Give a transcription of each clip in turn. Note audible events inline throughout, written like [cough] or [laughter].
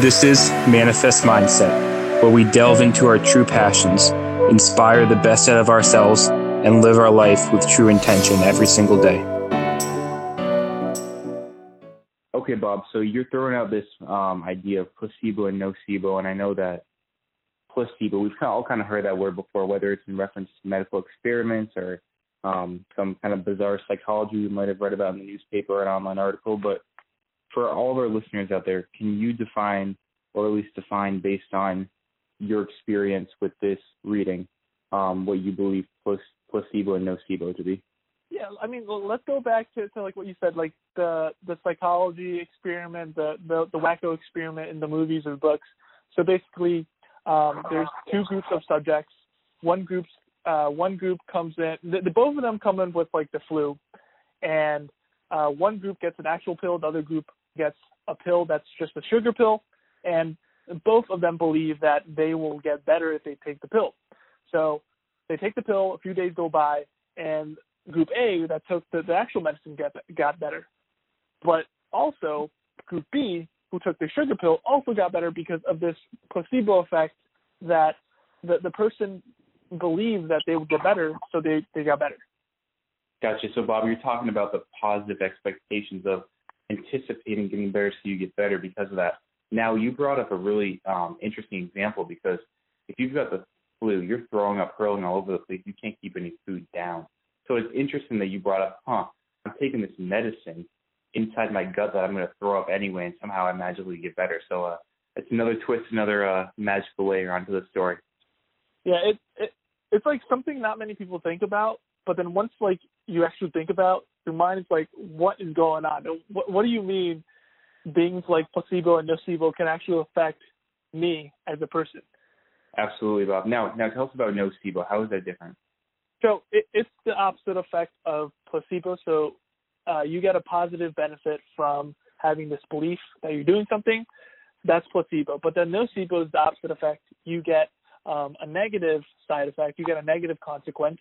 This is Manifest Mindset, where we delve into our true passions, inspire the best out of ourselves, and live our life with true intention every single day. Okay, Bob, so you're throwing out this um, idea of placebo and nocebo, and I know that placebo, we've kind of all kind of heard that word before, whether it's in reference to medical experiments or um, some kind of bizarre psychology you might have read about in the newspaper or an online article, but for all of our listeners out there, can you define, or at least define based on your experience with this reading, um, what you believe placebo and nocebo to be? Yeah, I mean, well, let's go back to, to like what you said, like the the psychology experiment, the the, the wacko experiment in the movies or books. So basically, um, there's two groups of subjects. One group's uh, one group comes in, the, the, both of them come in with like the flu, and uh, one group gets an actual pill, the other group gets a pill that's just a sugar pill, and both of them believe that they will get better if they take the pill. So they take the pill, a few days go by, and group A that took the, the actual medicine get, got better. But also, group B, who took the sugar pill, also got better because of this placebo effect that the, the person believed that they would get better, so they, they got better. Gotcha. So, Bob, you're talking about the positive expectations of anticipating getting better so you get better because of that. Now, you brought up a really um, interesting example because if you've got the flu, you're throwing up, hurling all over the place. You can't keep any food down. So it's interesting that you brought up, huh, I'm taking this medicine inside my gut that I'm going to throw up anyway, and somehow I magically get better. So uh, it's another twist, another uh, magical layer onto the story. Yeah, it, it it's like something not many people think about, but then once like you actually think about, your mind is like, what is going on? What, what do you mean things like placebo and nocebo can actually affect me as a person? Absolutely, Bob. Now, now tell us about nocebo. How is that different? So it, it's the opposite effect of placebo. So uh, you get a positive benefit from having this belief that you're doing something. That's placebo. But then nocebo is the opposite effect. You get um, a negative side effect. You get a negative consequence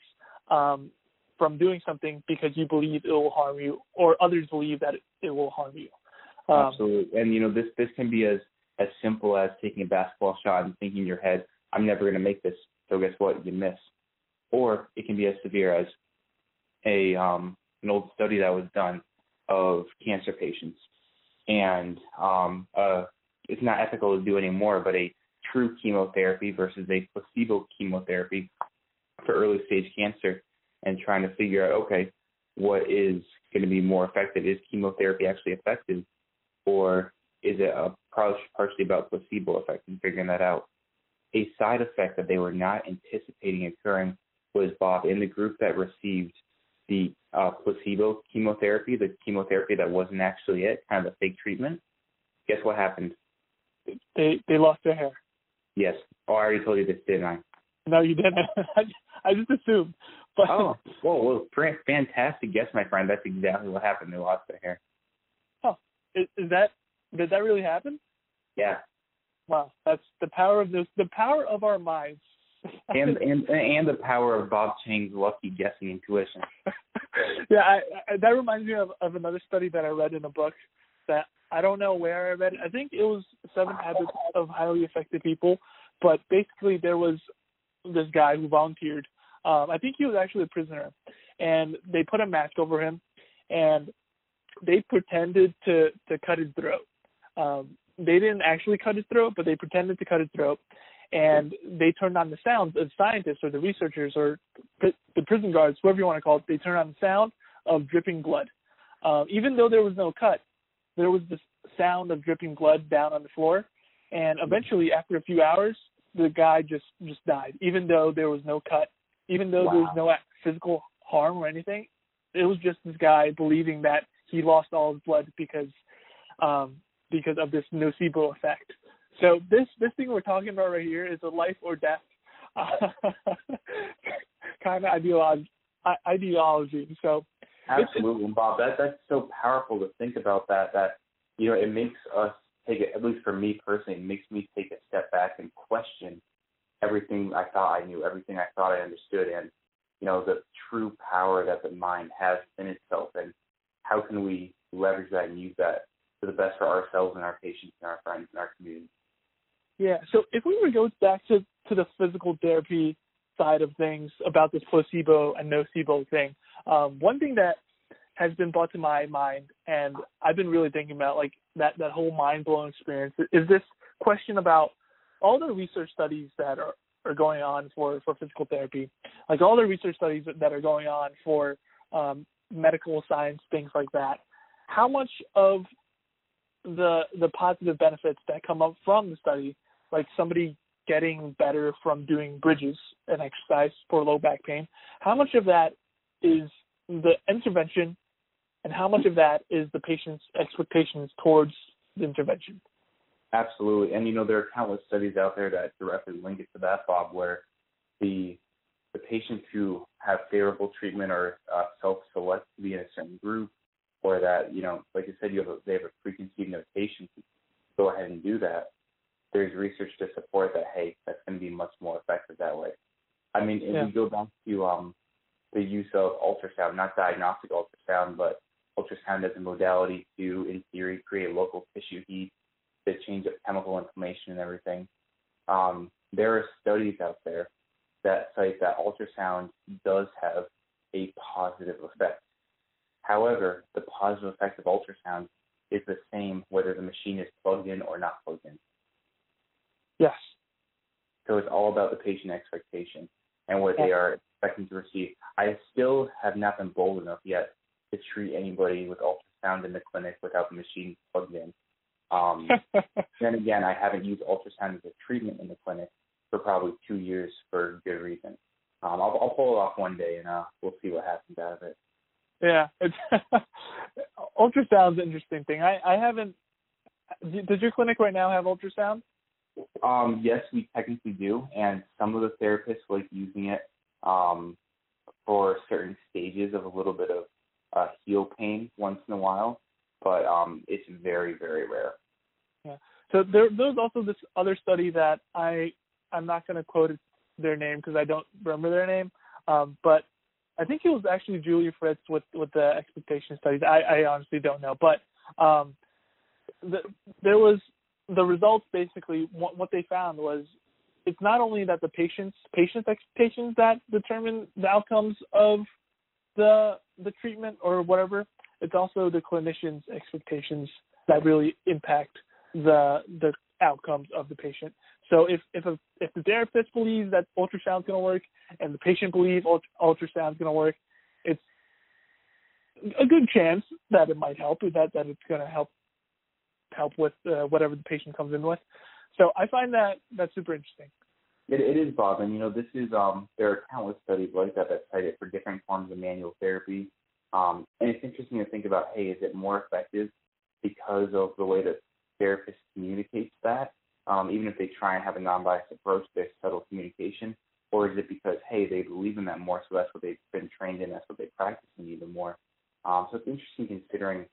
um, from doing something because you believe it will harm you, or others believe that it, will harm you. Um, Absolutely, and you know this this can be as as simple as taking a basketball shot and thinking in your head, "I'm never going to make this." So guess what? You miss. Or it can be as severe as a um, an old study that was done of cancer patients, and um, uh, it's not ethical to do anymore, but a true chemotherapy versus a placebo chemotherapy for early stage cancer and trying to figure out, okay, what is going to be more effective? Is chemotherapy actually effective, or is it a, partially about placebo effect and figuring that out? A side effect that they were not anticipating occurring was Bob in the group that received the uh, placebo chemotherapy, the chemotherapy that wasn't actually it, kind of a fake treatment. Guess what happened? They they lost their hair. Yes. Oh, I already told you this, didn't I? No, you didn't. [laughs] I just assumed. But oh, well, well, fantastic guess, my friend. That's exactly what happened. They lost their hair. Oh, is, is that did that really happen? Yeah. Wow, that's the power of this. The power of our minds. [laughs] and and and the power of Bob Chang's lucky guessing intuition. [laughs] yeah, I, I, that reminds me of, of another study that I read in a book that I don't know where I read it. I think it was Seven Habits of Highly Effective People, but basically there was this guy who volunteered um, I think he was actually a prisoner, and they put a mask over him, and they pretended to to cut his throat. Um, they didn't actually cut his throat, but they pretended to cut his throat, and they turned on the sound. of scientists or the researchers or the prison guards, whoever you want to call it, they turned on the sound of dripping blood. Um, even though there was no cut, there was this sound of dripping blood down on the floor, and eventually, after a few hours, the guy just just died, even though there was no cut even though wow. there was no physical harm or anything. It was just this guy believing that he lost all his blood because um, because of this nocebo effect. So this this thing we're talking about right here is a life or death uh, [laughs] kind of ideology. Ideology. So absolutely, Bob. That that's so powerful to think about. That that you know it makes us take it. At least for me personally, it makes me take a step back and question everything I thought I knew, everything I thought I understood, and you know the true power that the mind has in itself, and how can we leverage that and use that for the best for ourselves and our patients and our friends and our community. Yeah. So if we were to go back to to the physical therapy side of things about this placebo and nocebo thing, um, one thing that has been brought to my mind, and I've been really thinking about like that that whole mind blowing experience is this question about all the research studies that are are going on for for physical therapy, like all the research studies that are going on for um, medical science, things like that. How much of the the positive benefits that come up from the study, like somebody getting better from doing bridges and exercise for low back pain, how much of that is the intervention and how much of that is the patient's expectations towards the intervention? Absolutely, and you know there are countless studies out there that directly link it to that, Bob, where the the patients who have favorable treatment are uh, self-select to be in a certain group, or that you know, like I said, you have a, they have a preconceived notation to go ahead and do that. There's research to support that. Hey, that's going to be much more effective that way. I mean, if yeah. we go back to um, the use of ultrasound, not diagnostic ultrasound, but ultrasound as a modality to, in theory, create local tissue heat to change up chemical inflammation and everything. Um, there are studies out there that cite that ultrasound does have a positive effect. However, the positive effect of ultrasound is the same whether the machine is plugged in or not plugged in. Yes. So it's all about the patient expectation and what they are expecting to receive. I still have not been bold enough yet to treat anybody with ultrasound in the clinic without the machine plugged in. Um, [laughs] then again, I haven't used ultrasound as a treatment in the clinic for probably two years for good reason. Um, I'll, I'll pull it off one day and uh, we'll see what happens out of it. Yeah, it's [laughs] ultrasound's an interesting thing. I, I haven't. Does your clinic right now have ultrasound? Um, yes, we technically do, and some of the therapists like using it um, for certain stages of a little bit of uh, heel pain once in a while, but um, it's very, very rare. Yeah. So there, there's also this other study that I, I'm not going to quote their name because I don't remember their name, um, but I think it was actually Julia Fritz with with the expectation studies. I, I honestly don't know, but um, the, there was the results. Basically, what, what they found was it's not only that the patient's patient's expectations that determine the outcomes of the the treatment or whatever. It's also the clinician's expectations that really impact the the outcomes of the patient. So if if a, if the therapist believes that ultrasound is going to work and the patient believes ultrasound is going to work, it's a good chance that it might help. That that it's going to help help with uh, whatever the patient comes in with. So I find that that's super interesting. It, it is, Bob, and you know this is um there are countless studies like that that cite it for different forms of manual therapy. Um, and it's interesting to think about, hey, is it more effective because of the way that therapist communicates that? Um, even if they try and have a non-biased approach, there's subtle communication, or is it because hey, they believe in that more, so that's what they've been trained in, that's what they practice in even more. Um, so it's interesting considering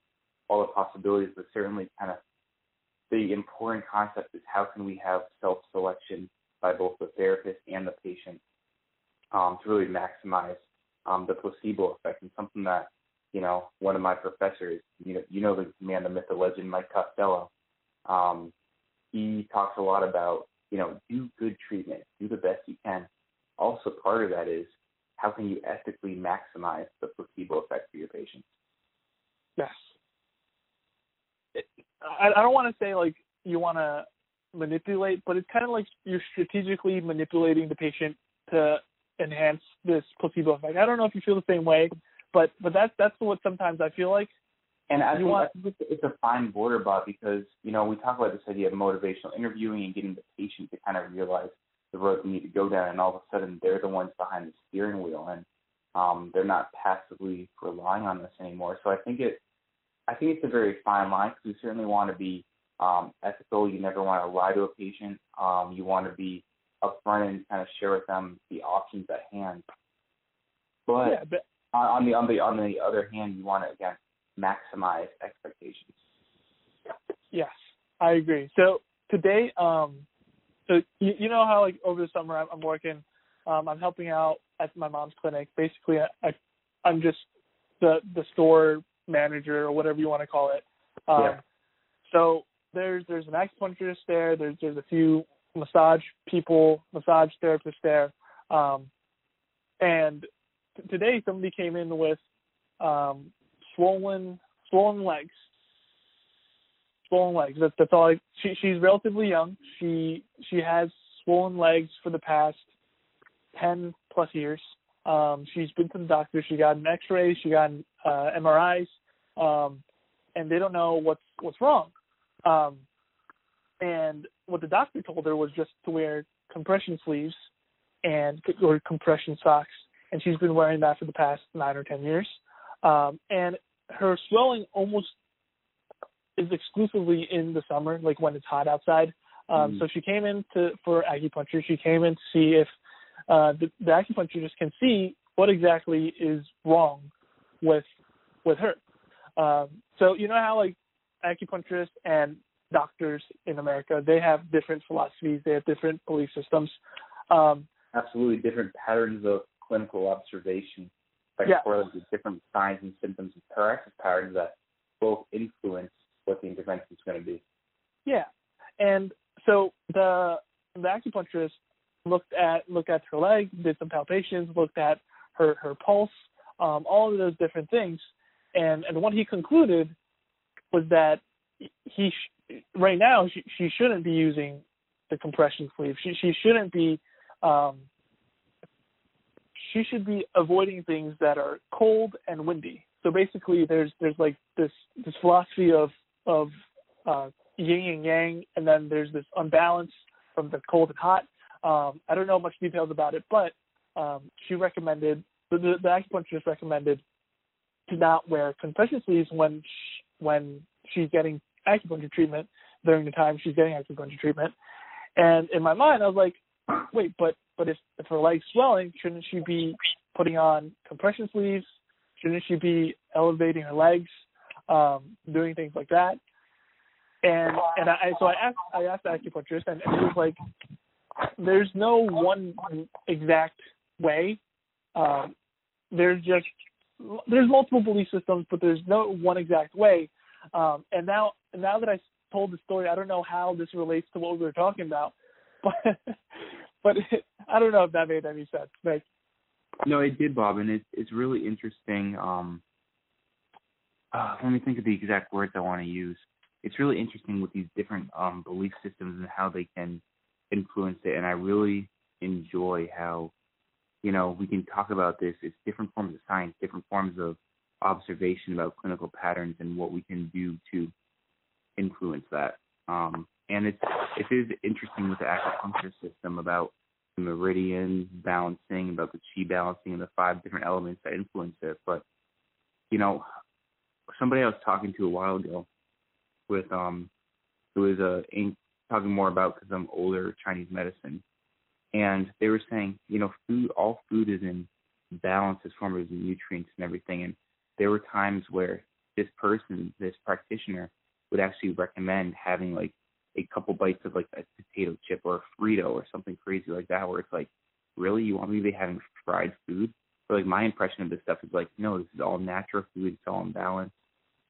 all the possibilities, but certainly kind of the important concept is how can we have self-selection by both the therapist and the patient um, to really maximize um, the placebo effect and something that you know one of my professors you know you know the man the myth the legend Mike Costello um, he talks a lot about you know do good treatment do the best you can. Also part of that is how can you ethically maximize the placebo effect for your patients? Yes. I, I don't want to say like you want to manipulate, but it's kind of like you're strategically manipulating the patient to enhance this placebo effect. I don't know if you feel the same way, but but that's that's what sometimes I feel like. And I think, want, I think it's a fine border, Bob, because you know we talk about this idea of motivational interviewing and getting the patient to kind of realize the road they need to go down, and all of a sudden they're the ones behind the steering wheel, and um, they're not passively relying on this anymore. So I think it, I think it's a very fine line because we certainly want to be um, ethical. You never want to lie to a patient. Um, you want to be upfront and kind of share with them the options at hand. But, yeah, but on the on the on the other hand, you want to again maximize expectations. Yes, I agree. So today, um, so you, you know how like over the summer I'm, I'm working, um, I'm helping out at my mom's clinic. Basically, I, I I'm just the the store manager or whatever you want to call it. Um, yeah so there's there's an acupuncturist there. There's there's a few massage people, massage therapists there, um, and t- today somebody came in with um, swollen swollen legs. Swollen legs. That, that's all. I, she she's relatively young. She she has swollen legs for the past ten plus years. Um, she's been to the doctor. She got an X-ray. She got an, uh, MRIs, um, and they don't know what's what's wrong. Um, and what the doctor told her was just to wear compression sleeves and or compression socks, and she's been wearing that for the past nine or ten years. Um, and her swelling almost is exclusively in the summer, like when it's hot outside. Um, Mm. So she came in to for acupuncture. She came in to see if uh, the, the acupuncturist can see what exactly is wrong with with her. Um, so you know how like acupuncturists and doctors in America they have different philosophies, they have different belief systems. Um, Absolutely different patterns of clinical observation that Yeah. correlate with different signs and symptoms and practice patterns that both influence what the intervention is going to be. Yeah, and so the the acupuncturist looked at looked at her leg, did some palpations, looked at her her pulse, um, all of those different things, and and what he concluded was that he right now she, she shouldn't be using the compression sleeve. She she shouldn't be. Um, she should be avoiding things that are cold and windy. So basically, there's there's like this this philosophy of of uh, yin and yang, and then there's this unbalance from the cold and hot. Um, I don't know much details about it, but um, she recommended the, the, the acupuncturist recommended to not wear compression sleeves when sh when she's getting acupuncture treatment during the time she's getting acupuncture treatment. And in my mind, I was like, wait, but but if if her leg's swelling, shouldn't she be putting on compression sleeves? Shouldn't she be elevating her legs, um, doing things like that? And and I so I asked I asked the acupuncturist, and, and he was like, "There's no one exact way. Um, there's just there's multiple belief systems, but there's no one exact way. Um, and now now that I told the story, I don't know how this relates to what we were talking about, [laughs] but but it, I don't know if that made any sense. Like, No, it did, Bob, and it's it's really interesting. Um, uh, let me think of the exact words I want to use. It's really interesting with these different um, belief systems and how they can influence it, and I really enjoy how you know we can talk about this. It's different forms of science, different forms of observation about clinical patterns, and what we can do to influence that. Um, and it's it is interesting with the acupuncture system about the meridian balancing, about the chi balancing, and the five different elements that influence it. But you know, somebody I was talking to a while ago with um, who was uh, in, talking more about because I'm older Chinese medicine, and they were saying, you know, food, all food is in balance as far as nutrients and everything. And there were times where this person, this practitioner, would actually recommend having like a couple bites of like a potato chip or a Frito or something crazy like that, where it's like, really, you want me to be having fried food? But like my impression of this stuff is like, no, this is all natural food, it's all in balance.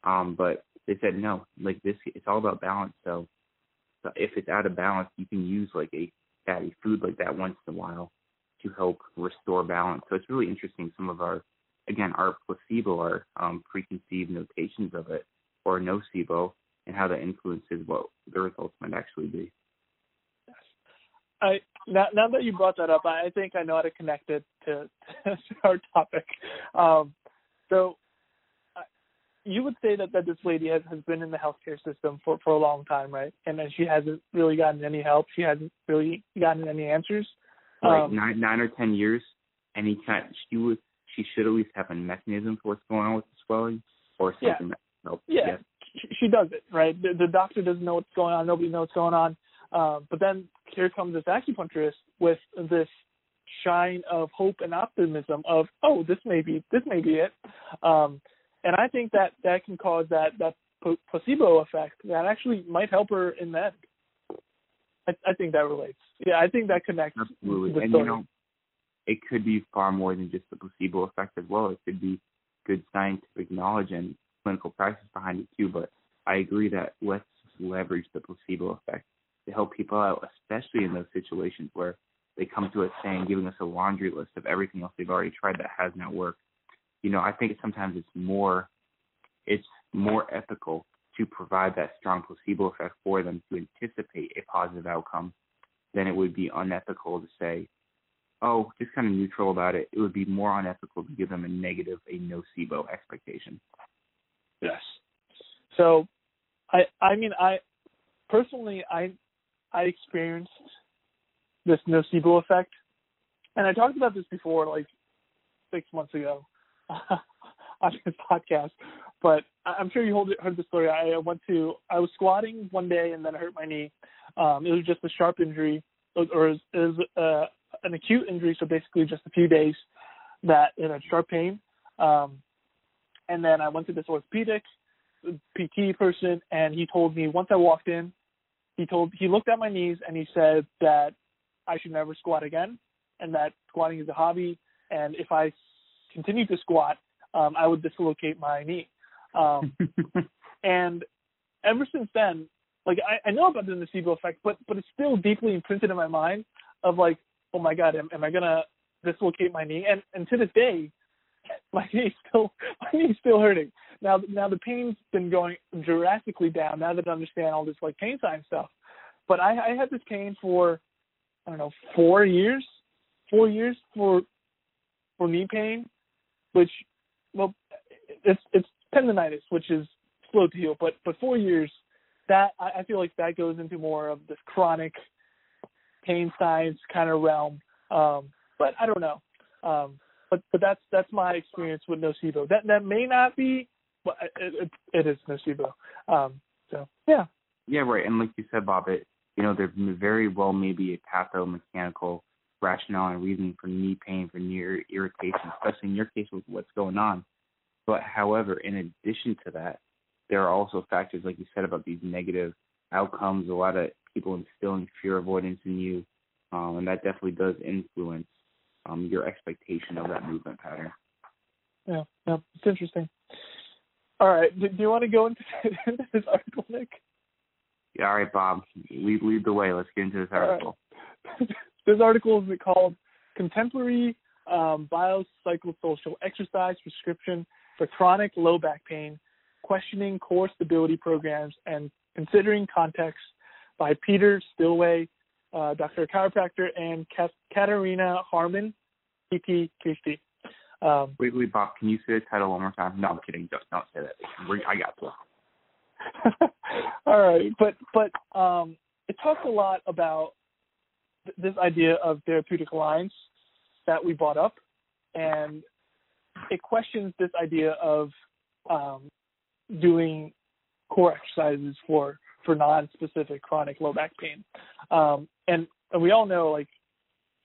Um, but they said no, like this, it's all about balance. So, so if it's out of balance, you can use like a fatty food like that once in a while to help restore balance. So it's really interesting. Some of our, again, our placebo, our um, preconceived notations of it, or nocebo, and how that influences what the results might actually be. I now now that you brought that up, I think I know how to connect it to, to our topic. Um, so you would say that, that this lady has, has been in the healthcare system for, for a long time, right? And that she hasn't really gotten any help. She hasn't really gotten any answers. Like Um, nine, nine or ten years, and he kind she would, she should at least have a mechanism for what's going on with the swelling, or Yeah. something that helps. Yeah, Yes. She, she does it right. The, the doctor doesn't know what's going on. Nobody knows what's going on. Uh, but then here comes this acupuncturist with this shine of hope and optimism of, oh, this may be this may be it. Um, and I think that that can cause that that pl- placebo effect that actually might help her in that. I, I think that relates. Yeah, I think that connects. Absolutely. And you know, it could be far more than just the placebo effect as well. It could be good scientific knowledge and clinical practice behind it too. But I agree that let's leverage the placebo effect to help people out, especially in those situations where they come to us saying, giving us a laundry list of everything else they've already tried that has not worked. You know, I think sometimes it's more, it's more ethical to provide that strong placebo effect for them to anticipate a positive outcome than it would be unethical to say, oh, just kind of neutral about it. It would be more unethical to give them a negative, a nocebo expectation. Yes. So, I I mean I personally I I experienced this nocebo effect, and I talked about this before, like six months ago, [laughs] on this podcast. But I'm sure you hold heard the story. I went to I was squatting one day and then I hurt my knee. Um, it was just a sharp injury, or it was uh, an acute injury, so basically just a few days that it had sharp pain. Um, and then I went to this orthopedic PT person, and he told me once I walked in, he told he looked at my knees and he said that I should never squat again, and that squatting is a hobby, and if I continued to squat, um, I would dislocate my knee. Um, [laughs] and ever since then, like I, I know about the nocebo effect, but but it's still deeply imprinted in my mind of like, oh my god, am, am I gonna dislocate my knee? And and to this day, [laughs] my knee's still [laughs] my knee's still hurting. Now now the pain's been going drastically down now that I understand all this like pain science stuff. But I, I had this pain for I don't know four years, four years for for knee pain, which well it's it's tendonitis, which is slow to heal. But but four years, that I, I feel like that goes into more of this chronic pain science kind of realm. Um, but I don't know. Um, but but that's that's my experience with nocebo. That that may not be, but it, it, it is nocebo. Um, so yeah. Yeah, right. And like you said, Bob, it you know there very well may be a pathomechanical rationale and reasoning for knee pain, for knee irritation, especially in your case with what's going on. But however, in addition to that, there are also factors like you said about these negative outcomes. A lot of people instilling fear avoidance in you, um, and that definitely does influence um, your expectation of that movement pattern. Yeah, yeah, it's interesting. All right, do, do you want to go into, [laughs] this article, Nick? Yeah, all right, Bob. Lead lead the way. Let's get into this article. Right. [laughs] this article is called "Contemporary um, Biopsychosocial Exercise Prescription for Chronic Low Back Pain: Questioning Core Stability Programs and Considering Context" by Peter Stilwell, uh, Dr. Chiropractor, and Katarina Harman, PT, PhD. Um, wait, wait, Bob, can you say the title one more time? No, I'm kidding. Don't, don't say that. I got to. [laughs] All right, but but um, it talks a lot about th- this idea of therapeutic alliance that we brought up, and it questions this idea of um, doing core exercises for for non-specific chronic low back pain. Um, and, and we all know, like,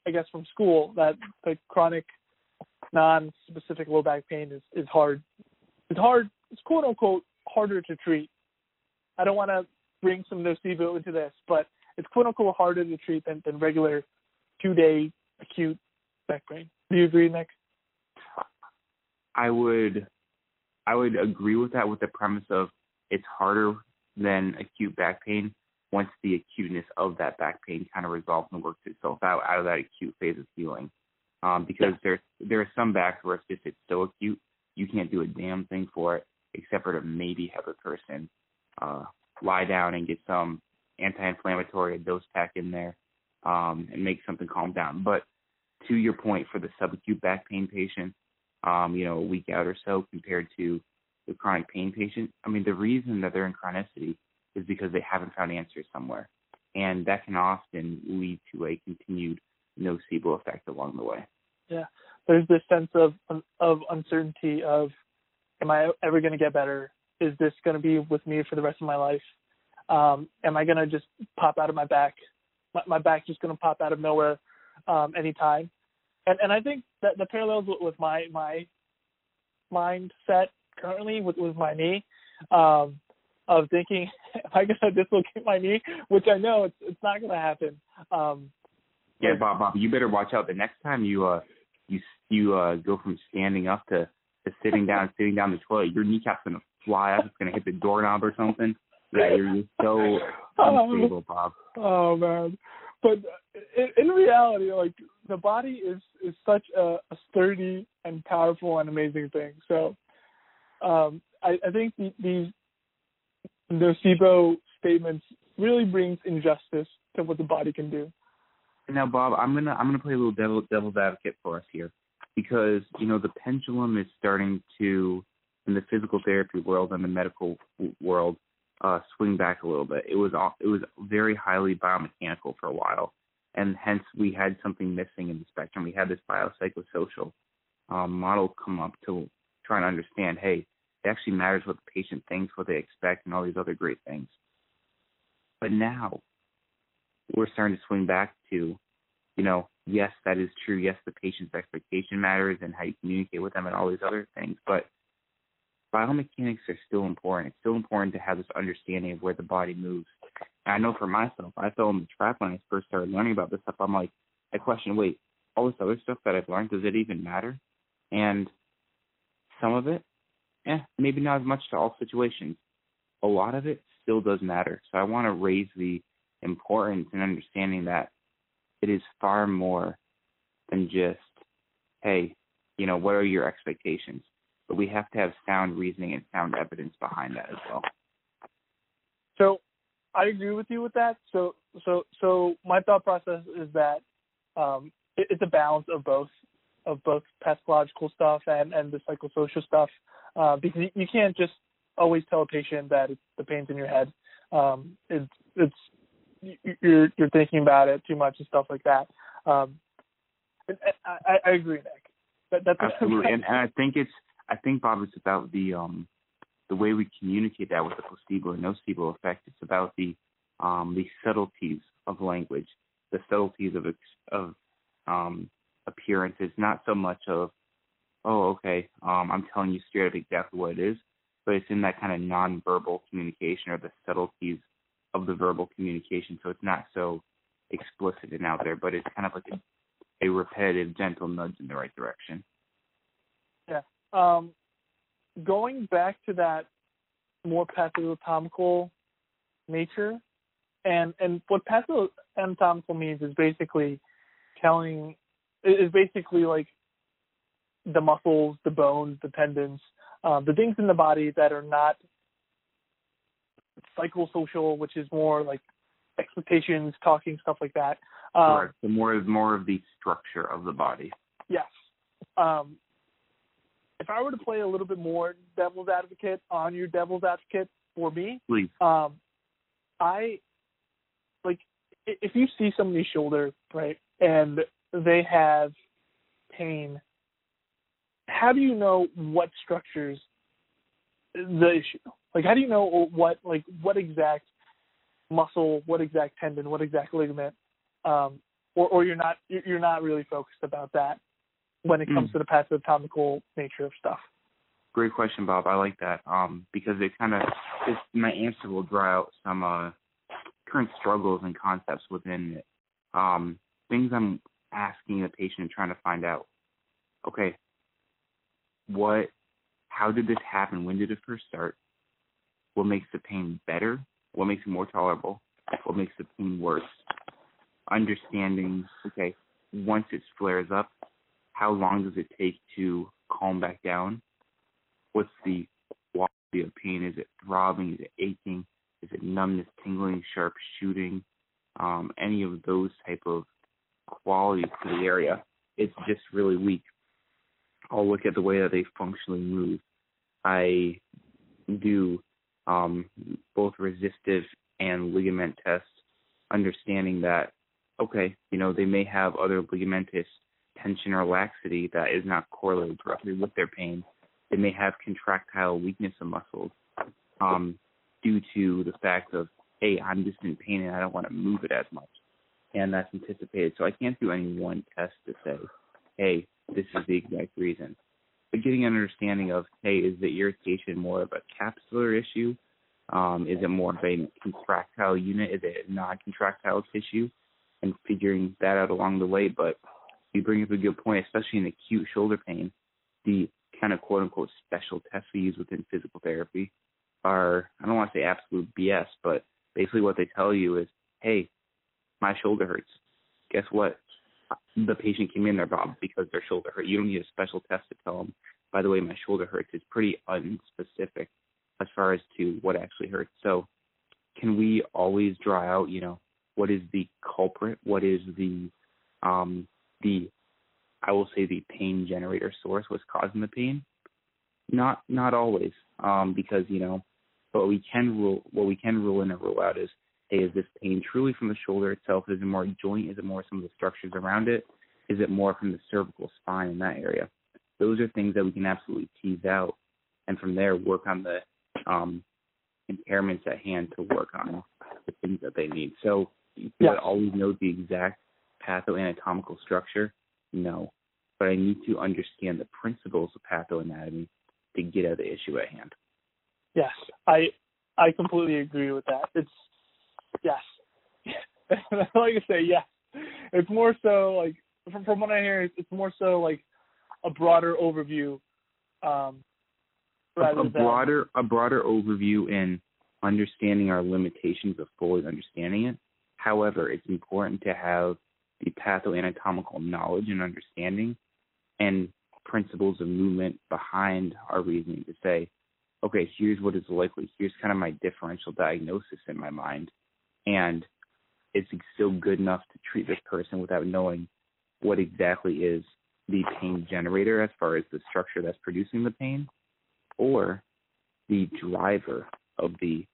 I guess from school, that the chronic non-specific low back pain is, is hard. It's hard. It's quote unquote harder to treat. I don't want to bring some nocebo into this, but it's quote unquote harder to treat than, than regular two-day acute back pain. Do you agree, Nick? I would, I would agree with that with the premise of it's harder than acute back pain once the acuteness of that back pain kind of resolves and works itself out out of that acute phase of healing. Um, because there there are some backs where it's just it's so acute you can't do a damn thing for it except for to maybe have a person uh, lie down and get some anti-inflammatory dose pack in there um, and make something calm down. But to your point, for the subacute back pain patient, um, you know, a week out or so compared to the chronic pain patient, I mean, the reason that they're in chronicity is because they haven't found answers somewhere. And that can often lead to a continued nocebo effect along the way. Yeah. There's this sense of of uncertainty of am I ever going to get better? Is this going to be with me for the rest of my life? Um, am I going to just pop out of my back? My, my back just going to pop out of nowhere um, anytime? And and I think that the parallels with my my mindset currently with, with my knee um, of thinking, [laughs] am I going to dislocate my knee? Which I know it's it's not going to happen. Um, yeah, Bob, Bob, you better watch out. The next time you uh you you uh go from standing up to to sitting down, [laughs] sitting down the toilet, your kneecap's gonna fly up. It's gonna hit the doorknob or something. yeah, you're so [laughs] unstable, Bob. Oh man, but in, in reality, like the body is is such a, a sturdy and powerful and amazing thing. So, um, I, I think the, these nocebo statements really brings injustice to what the body can do. Now, Bob, I'm gonna I'm gonna play a little devil devil's advocate for us here, because you know the pendulum is starting to, in the physical therapy world and the medical world, uh, swing back a little bit. It was it was very highly biomechanical for a while, and hence we had something missing in the spectrum. We had this biopsychosocial um, model come up to try and understand, hey, it actually matters what the patient thinks, what they expect, and all these other great things. But now we're starting to swing back to, you know, yes, that is true. Yes, the patient's expectation matters and how you communicate with them and all these other things. But biomechanics are still important. It's still important to have this understanding of where the body moves. And I know for myself, I fell in the trap when I first started learning about this stuff. I'm like, I question, wait, all this other stuff that I've learned, does it even matter? And some of it, eh, maybe not as much to all situations. A lot of it still does matter. So I want to raise the importance and understanding that it is far more than just, hey, you know, what are your expectations? But we have to have sound reasoning and sound evidence behind that as well. So I agree with you with that. So so so my thought process is that um, it, it's a balance of both of both pathological stuff and and the psychosocial stuff uh, because you can't just always tell a patient that it's the pain's in your head. Um, it's it's you're you're thinking about it too much and stuff like that. Um, I, I agree, Nick. That, that's Absolutely, [laughs] and, and I think it's I think Bob, it's about the um the way we communicate that with the placebo and nocebo effect. It's about the um the subtleties of language, the subtleties of of um appearances, not so much of oh okay um I'm telling you straight up exactly what it is, but it's in that kind of nonverbal communication or the subtleties of the verbal communication. So it's not so explicit and out there, but it's kind of like a, a repetitive, gentle nudge in the right direction. Yeah. Um, going back to that more pathoanatomical nature, and and what pathoanatomical means is basically telling is basically like the muscles, the bones, the tendons, uh, the things in the body that are not psychosocial, which is more like expectations, talking, stuff like that. Um, right. The more is more of the structure of the body. Yes. Um, if I were to play a little bit more devil's advocate on your devil's advocate for me, please. Um, I like if you see somebody's shoulder, right, and they have pain. How do you know what structures the issue? Like, how do you know what like what exact muscle, what exact tendon, what exact ligament, um, or or you're not you're not really focused about that when it comes mm. to the pathoanatomical nature of stuff. Great question, Bob. I like that um, because it kind of my answer will draw out some uh, current struggles and concepts within it. Um, things I'm asking the patient and trying to find out. Okay, what? How did this happen? When did it first start? what makes the pain better, what makes it more tolerable, what makes the pain worse. Understanding, okay, once it flares up, how long does it take to calm back down? What's the quality of pain? Is it throbbing? Is it aching? Is it numbness, tingling, sharp shooting? Um, any of those type of qualities to the area. It's just really weak. I'll look at the way that they functionally move. I do um, both resistive and ligament tests, understanding that, okay, you know, they may have other ligamentous tension or laxity that is not correlated directly with their pain. They may have contractile weakness of muscles um, due to the fact of, hey, I'm just in pain and I don't want to move it as much. And that's anticipated. So I can't do any one test to say, hey, this is the exact reason but getting an understanding of, hey, is the irritation more of a capsular issue? Um, is it more of a contractile unit? Is it non-contractile tissue? And figuring that out along the way. But you bring up a good point, especially in acute shoulder pain. The kind of quote unquote special tests we use within physical therapy are I don't want to say absolute BS, but basically what they tell you is, hey, my shoulder hurts. Guess what? The patient came in there, Bob, because their shoulder hurt. You don't need a special test to tell them. By the way, my shoulder hurts. It's pretty unspecific as far as to what actually hurts. So, can we always draw out, you know, what is the culprit? What is the um the I will say the pain generator source was causing the pain? Not not always, um, because you know, what we can rule what we can rule in and rule out is, hey, is this pain truly from the shoulder itself? Is it more joint? Is it more some of the structures around it? Is it more from the cervical spine in that area? Those are things that we can absolutely tease out, and from there work on the um, impairments at hand to work on the things that they need. So, do yes. I always know the exact pathoanatomical structure? No, but I need to understand the principles of pathoanatomy to get at the issue at hand. Yes, I I completely agree with that. It's [laughs] like I say, yes. It's more so like from from what I hear, it's more so like a broader overview. Um, a, a broader a broader overview in understanding our limitations of fully understanding it. However, it's important to have the pathoanatomical knowledge and understanding and principles of movement behind our reasoning to say, okay, here's what is likely. Here's kind of my differential diagnosis in my mind. And it's still good enough to treat this person without knowing what exactly is the pain generator as far as the structure that's producing the pain or the driver of the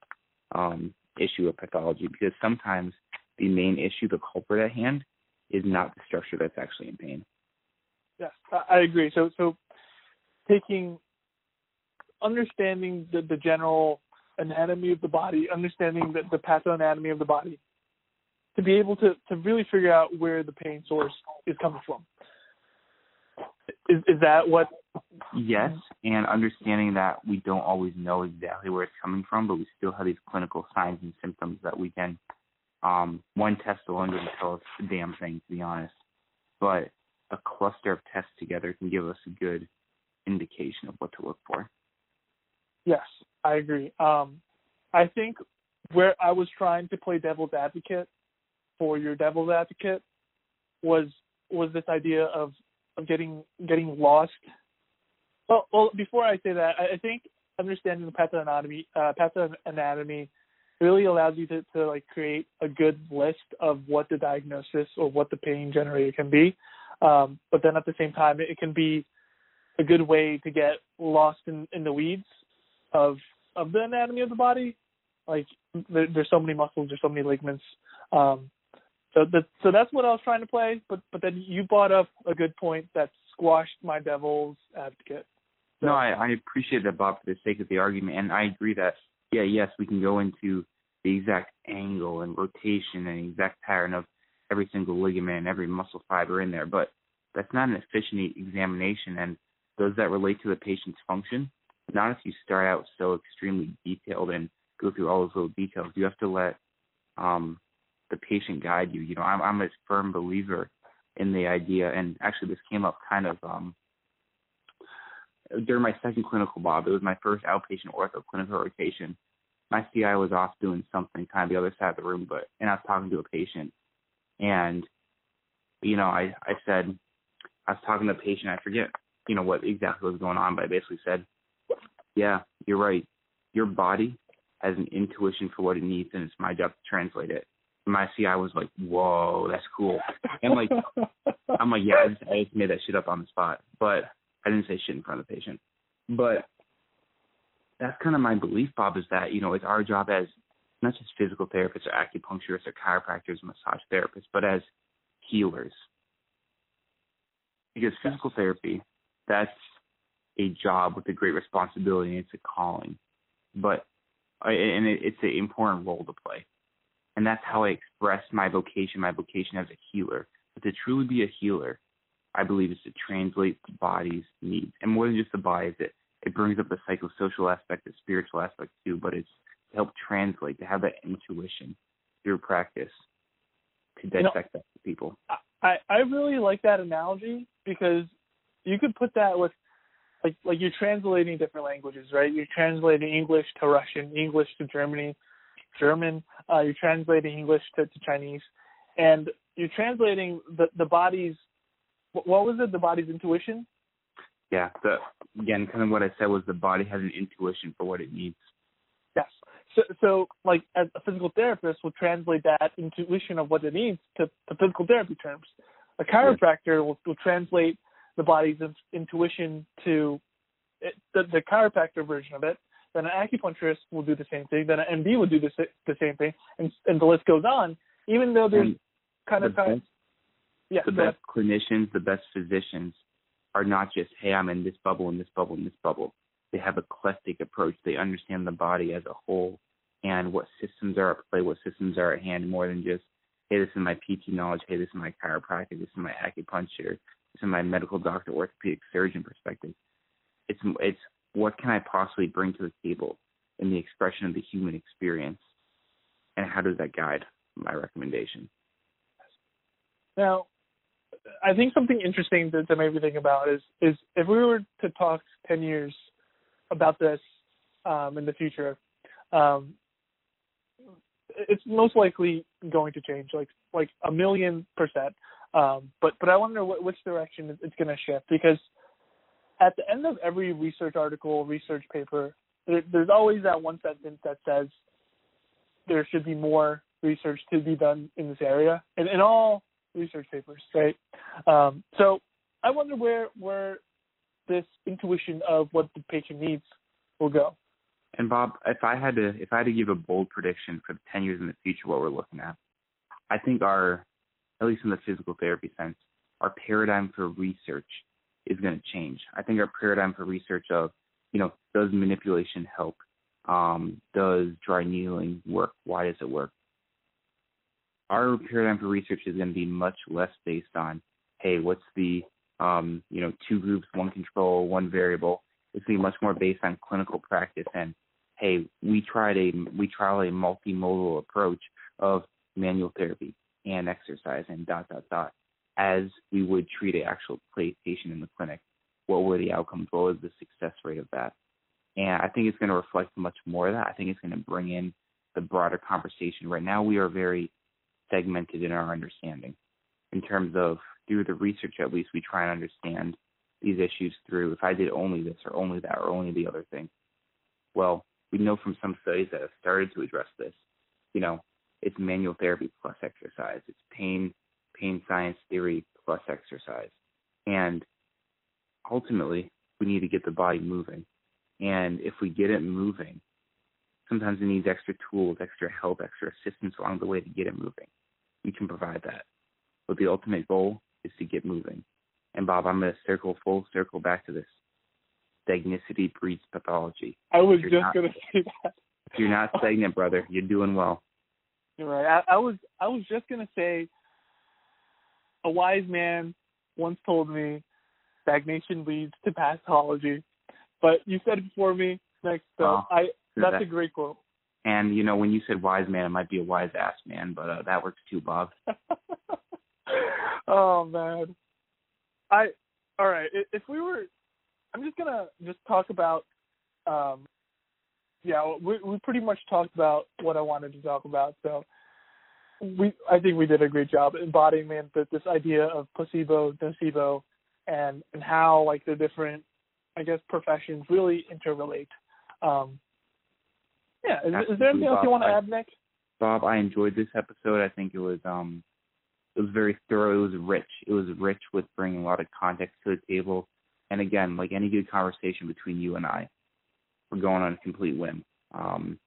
um, issue of pathology because sometimes the main issue, the culprit at hand, is not the structure that's actually in pain. Yes, I agree. So, so taking understanding the, the general anatomy of the body, understanding the, the pathoanatomy of the body, to be able to, to really figure out where the pain source is coming from. Is is that what? Yes, and understanding that we don't always know exactly where it's coming from, but we still have these clinical signs and symptoms that we can. Um, one test alone doesn't tell us a damn thing, to be honest. But a cluster of tests together can give us a good indication of what to look for. Yes, I agree. Um, I think where I was trying to play devil's advocate for your devil's advocate was was this idea of of getting getting lost. Well, well, before I say that, I, I think understanding the pathoanatomy uh, pathoanatomy really allows you to, to like create a good list of what the diagnosis or what the pain generator can be. Um, but then at the same time, it, it can be a good way to get lost in, in the weeds of of the anatomy of the body. Like there, there's so many muscles, there's so many ligaments. Um, so so that's what I was trying to play. But but then you brought up a good point that squashed my devil's advocate. So, no, I, I appreciate that, Bob, for the sake of the argument, and I agree that yeah, yes, we can go into the exact angle and rotation and exact pattern of every single ligament and every muscle fiber in there, but that's not an efficient examination. And does that relate to the patient's function? Not if you start out so extremely detailed and go through all those little details. You have to let um, the patient guide you. You know, I'm, I'm a firm believer in the idea, and actually, this came up kind of um, during my second clinical, Bob. It was my first outpatient ortho clinical rotation. My CI was off doing something kind of the other side of the room, but and I was talking to a patient, and you know, I I said I was talking to a patient. I forget you know what exactly was going on, but I basically said, yeah, you're right. Your body has an intuition for what it needs, and it's my job to translate it. My CI was like, whoa, that's cool. And like, [laughs] I'm like, yeah, I just, I just made that shit up on the spot, but I didn't say shit in front of the patient. But that's kind of my belief, Bob, is that you know it's our job as not just physical therapists or acupuncturists or chiropractors, massage therapists, but as healers. Because physical therapy, that's a job with a great responsibility and it's a calling. But and it's an important role to play. And that's how I express my vocation, my vocation as a healer. But to truly be a healer, I believe is to translate the body's needs. And more than just the body, it, it brings up the psychosocial aspect, the spiritual aspect too, but it's to help translate, to have that intuition through practice to dissect you know, that to people. I, I really like that analogy because you could put that with like like you're translating different languages, right? You're translating English to Russian, English to Germany, German. Uh, you're translating English to, to Chinese, and you're translating the the body's what was it? The body's intuition. Yeah. The again, kind of what I said was the body has an intuition for what it needs. Yes. So, so like as a physical therapist will translate that intuition of what it needs to, to physical therapy terms. A chiropractor will, will translate the body's intuition to it, the, the chiropractor version of it. Then an acupuncturist will do the same thing. Then an MD will do the, the same thing, and, and the list goes on. Even though there's And kind the of yeah, the best clinicians, the best physicians are not just, hey, I'm in this bubble, in this bubble, in this bubble. They have a eclectic approach. They understand the body as a whole and what systems are at play, what systems are at hand, more than just, hey, this is my PT knowledge, hey, this is my chiropractic, this is my acupuncture, this is my medical doctor, orthopedic surgeon perspective. It's it's what can I possibly bring to the table in the expression of the human experience, and how does that guide my recommendation? Now, I think something interesting to, to maybe think about is is if we were to talk ten years about this um, in the future, um, it's most likely going to change, like like a million percent. Um, but but I wonder what, which direction it's going to shift because at the end of every research article, research paper, there, there's always that one sentence that says there should be more research to be done in this area, and in all research papers, right? Um, so I wonder where where this intuition of what the patient needs will go. And Bob, if I had to if I had to give a bold prediction for ten years in the future, what we're looking at, I think our, at least in the physical therapy sense, our paradigm for research is going to change. I think our paradigm for research of, you know, does manipulation help? Um, does dry needling work? Why does it work? Our paradigm for research is going to be much less based on, hey, what's the, um, you know, two groups, one control, one variable. It's going to be much more based on clinical practice and hey, we tried a we tried a multimodal approach of manual therapy and exercise and dot dot dot as we would treat an actual patient in the clinic. What were the outcomes? What was the success rate of that? And I think it's going to reflect much more of that. I think it's going to bring in the broader conversation. Right now, we are very segmented in our understanding. In terms of through the research, at least, we try and understand these issues through if I did only this or only that or only the other thing. Well, we know from some studies that have started to address this, you know, it's manual therapy plus exercise. It's pain pain science theory plus exercise. And ultimately, we need to get the body moving. And if we get it moving, sometimes it needs extra tools, extra help, extra assistance along the way to get it moving. We can provide that. But the ultimate goal is to get moving. And Bob, I'm going to circle full circle back to this. Stagnicity breeds pathology. I was You're just going to say that. If you're not stagnant, brother, you're doing well. You're right. I, I was I was just gonna say a wise man once told me stagnation leads to pathology. But you said it before me next so Wow. I that's That- a great quote. And you know, when you said wise man, it might be a wise ass man, but uh, that works too, Bob. [laughs] oh man. I all right. If we were I'm just gonna just talk about um yeah, we we pretty much talked about what I wanted to talk about, so we I think we did a great job embodying man this idea of placebo, nocebo and and how like the different I guess professions really interrelate. Um yeah, is, is there anything else you want to add, Nick? Bob, I enjoyed this episode. I think it was um it was very thorough. It was rich. It was rich with bringing a lot of context to the table. And again, like any good conversation between you and I, we're going on a complete whim, um,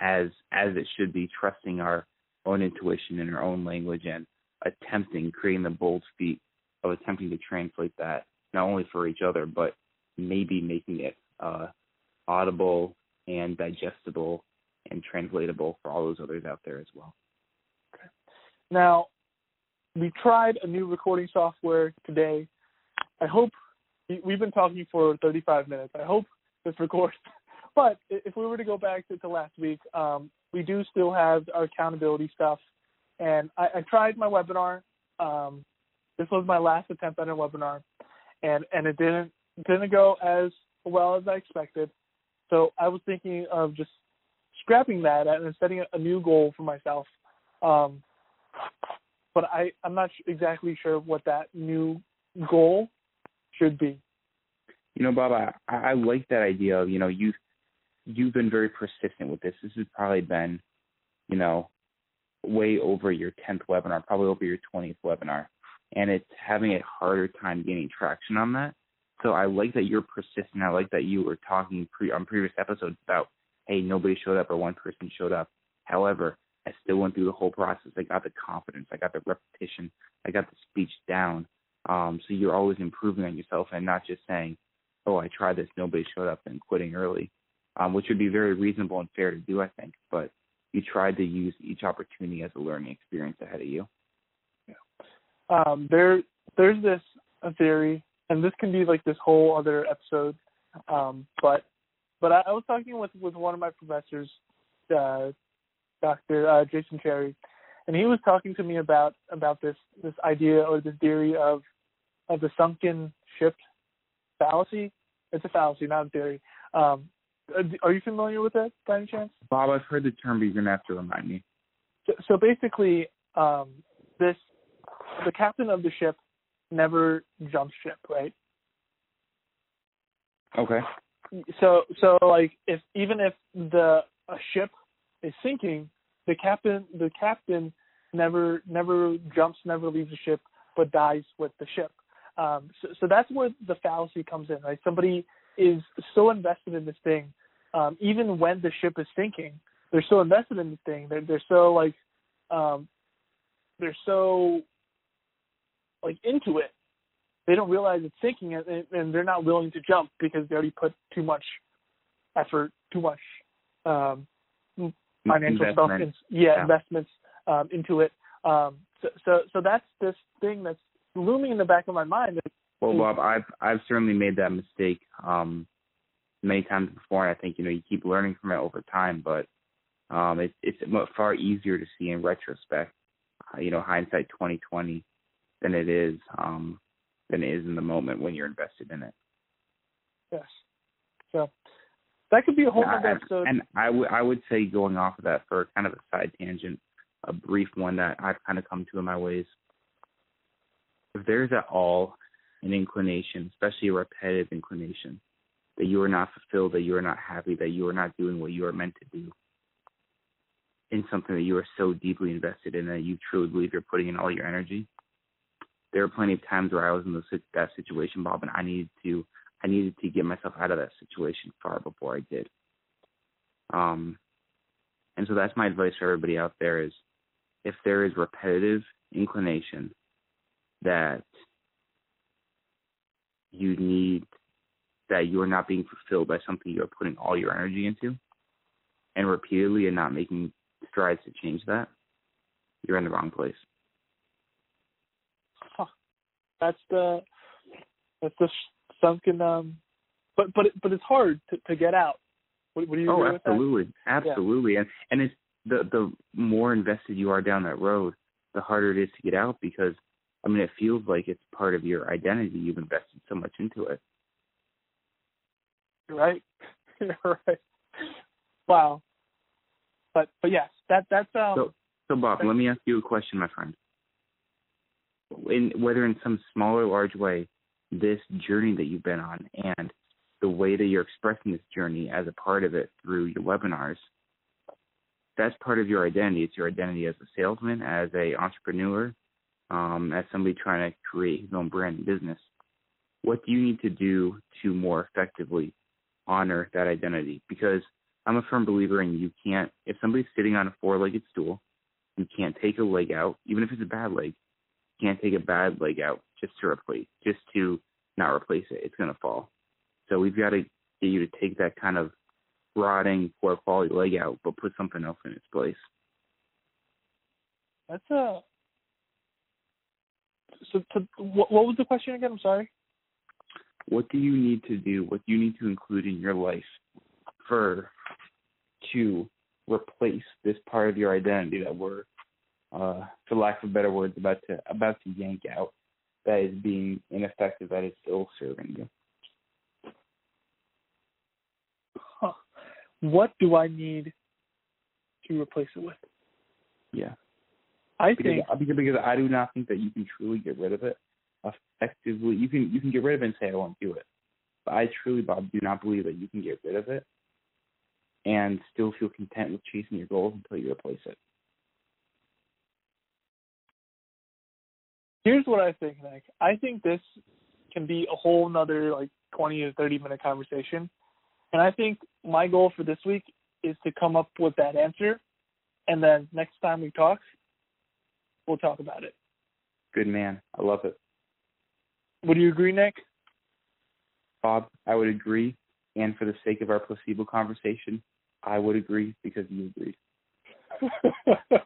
as as it should be, trusting our own intuition in our own language and attempting, creating the bold feat of attempting to translate that not only for each other, but maybe making it uh, audible and digestible and translatable for all those others out there as well. Now, we tried a new recording software today. I hope we- we've been talking for 35 minutes. I hope this records. [laughs] But if we were to go back to, to last week, um, we do still have our accountability stuff. And I, I tried my webinar. Um, this was my last attempt at a webinar, and and it didn't didn't go as well as I expected. So I was thinking of just scrapping that and setting a new goal for myself. Um, but I, I'm not exactly sure what that new goal should be. You know, Bob, I, I like that idea of, you know, you you've been very persistent with this. This has probably been, you know, way over your 10th webinar, probably over your 20th webinar, and it's having a harder time gaining traction on that. So I like that you're persistent. I like that you were talking pre- on previous episodes about, hey, nobody showed up or one person showed up. However, I still went through the whole process. I got the confidence. I got the repetition. I got the speech down. Um, so you're always improving on yourself and not just saying, oh, I tried this, nobody showed up, and quitting early, um, which would be very reasonable and fair to do, I think. But you tried to use each opportunity as a learning experience ahead of you. Yeah. Um, there, there's this theory, and this can be like this whole other episode. Um, but, but I, I was talking with with one of my professors, uh, Dr. Uh, Jason Cherry, and he was talking to me about about this this idea or this theory of of the sunken ship fallacy. It's a fallacy, not a theory. Um, are you familiar with that by any chance? Bob, I've heard the term, but you're gonna have to remind me. So, so basically, um, this the captain of the ship never jumps ship, right? Okay. So so like if even if the a ship is sinking, the captain the captain never never jumps, never leaves the ship, but dies with the ship. Um, so, so that's where the fallacy comes in, right? Somebody is so invested in this thing, um, even when the ship is sinking, they're so invested in the thing. They're they're so like, um, they're so like into it. They don't realize it's sinking, and, and they're not willing to jump because they already put too much effort, too much um, financial stuff, in, yeah, yeah, investments um, into it. Um, so, so, so that's this thing that's looming in the back of my mind. Well, Bob, I've I've certainly made that mistake um, many times before, and I think you know you keep learning from it over time. But um, it's it's far easier to see in retrospect, uh, you know, hindsight twenty twenty, than it is um, than it is in the moment when you're invested in it. Yes. So that could be a whole yeah, other episode. And I would I would say going off of that for kind of a side tangent, a brief one that I've kind of come to in my ways. If there's at all an inclination, especially a repetitive inclination, that you are not fulfilled, that you are not happy, that you are not doing what you are meant to do in something that you are so deeply invested in that you truly believe you're putting in all your energy. There are plenty of times where I was in that situation, Bob, and I needed to I needed to get myself out of that situation far before I did. Um, and so that's my advice for everybody out there is if there is repetitive inclination that you need that you are not being fulfilled by something you are putting all your energy into and repeatedly and not making strides to change that, you're in the wrong place. Huh. That's the that's the sunken um but but but it's hard to, to get out. What, what do you Oh, absolutely. Absolutely. Yeah. And and it's the the more invested you are down that road, the harder it is to get out because I mean it feels like it's part of your identity. You've invested so much into it. You're right. [laughs] Right. Wow. But but yes, that that's um So so Bob, let me ask you a question, my friend. In whether in some small or large way, this journey that you've been on and the way that you're expressing this journey as a part of it through your webinars, that's part of your identity. It's your identity as a salesman, as a entrepreneur, um, as somebody trying to create his own brand and business. What do you need to do to more effectively honor that identity? Because I'm a firm believer in you can't, if somebody's sitting on a four legged stool, you can't take a leg out, even if it's a bad leg, you can't take a bad leg out just to replace, just to not replace it. It's going to fall. So we've got to get you to take that kind of rotting, poor quality leg out, but put something else in its place. That's a. So, to, what, what was the question again? I'm sorry. What do you need to do? What do you need to include in your life for to replace this part of your identity that we're, uh, for lack of better words, about to about to yank out? That is being ineffective. That is ill serving you. What do I need to replace it with? Yeah. I because, think because I do not think that you can truly get rid of it effectively. You can you can get rid of it and say I won't do it, but I truly, Bob, do not believe that you can get rid of it and still feel content with chasing your goals until you replace it. Here's what I think, Nick. I think this can be a whole nother like 20 or 30 minute conversation. And I think my goal for this week is to come up with that answer. And then next time we talk, we'll talk about it. Good man. I love it. Would you agree, Nick? Bob, I would agree. And for the sake of our placebo conversation, I would agree because you agreed. [laughs]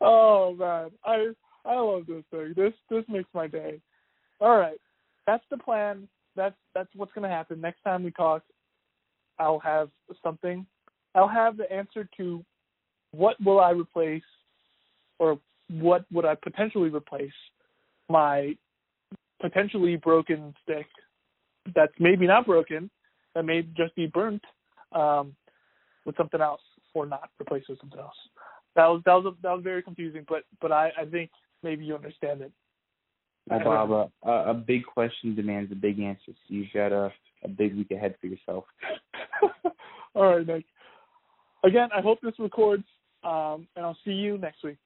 oh man, I I love this thing. This this makes my day. All right, that's the plan. That's that's what's gonna happen. Next time we talk, I'll have something. I'll have the answer to what will I replace, or what would I potentially replace my potentially broken stick that's maybe not broken, that may just be burnt, um, with something else or not replaced with something else. That was that was a, that was very confusing, but but I I think maybe you understand it. Well, Bob, a, a big question demands a big answer. So you've got a a big week ahead for yourself. [laughs] All right, Nick. Again, I hope this records, um, and I'll see you next week.